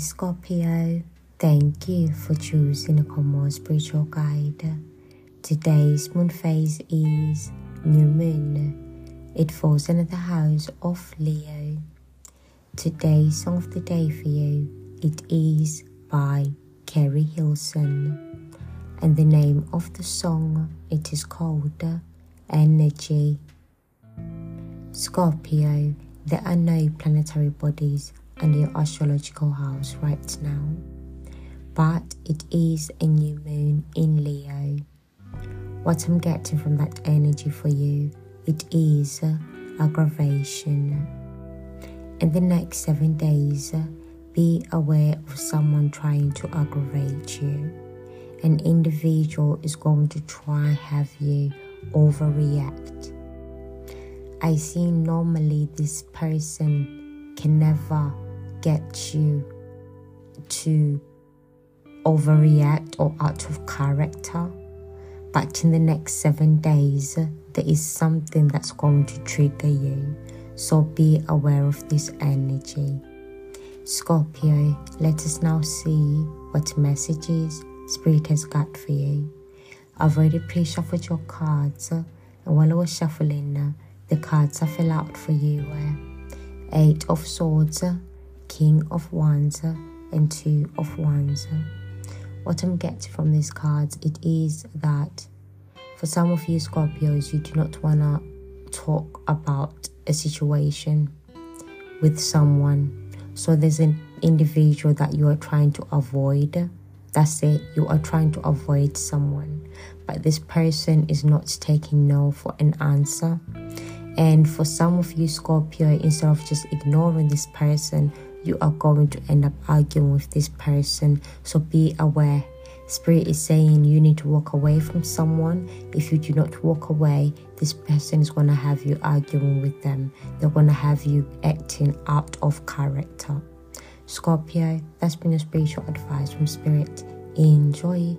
Scorpio. Thank you for choosing to come on spiritual guide. Today's moon phase is new moon. It falls under the house of Leo. Today's song of the day for you it is by Keri Hilson. And the name of the song it is called Energy. Scorpio, there are no planetary bodies under your astrological house right now, but it is a new moon in Leo. What I'm getting from that energy for you, it is uh, aggravation. In the next seven days, uh, be aware of someone trying to aggravate you. An individual is going to try have you overreact. I see normally this person can never get you to overreact or out of character. But in the next seven days, there is something that's going to trigger you. So be aware of this energy. Scorpio, let us now see what messages Spirit has got for you. I've already pre shuffled your cards, and while I was shuffling, the cards I fill out for you were Eight of Swords, King of Wands, and Two of Wands. What I'm getting from these cards, it is that for some of you Scorpios, you do not want to talk about a situation with someone. So there's an individual that you are trying to avoid. That's it, you are trying to avoid someone. But this person is not taking no for an answer. And for some of you, Scorpio, instead of just ignoring this person, you are going to end up arguing with this person. So be aware. Spirit is saying you need to walk away from someone. If you do not walk away, this person is going to have you arguing with them. They're going to have you acting out of character. Scorpio, that's been a spiritual advice from Spirit. Enjoy.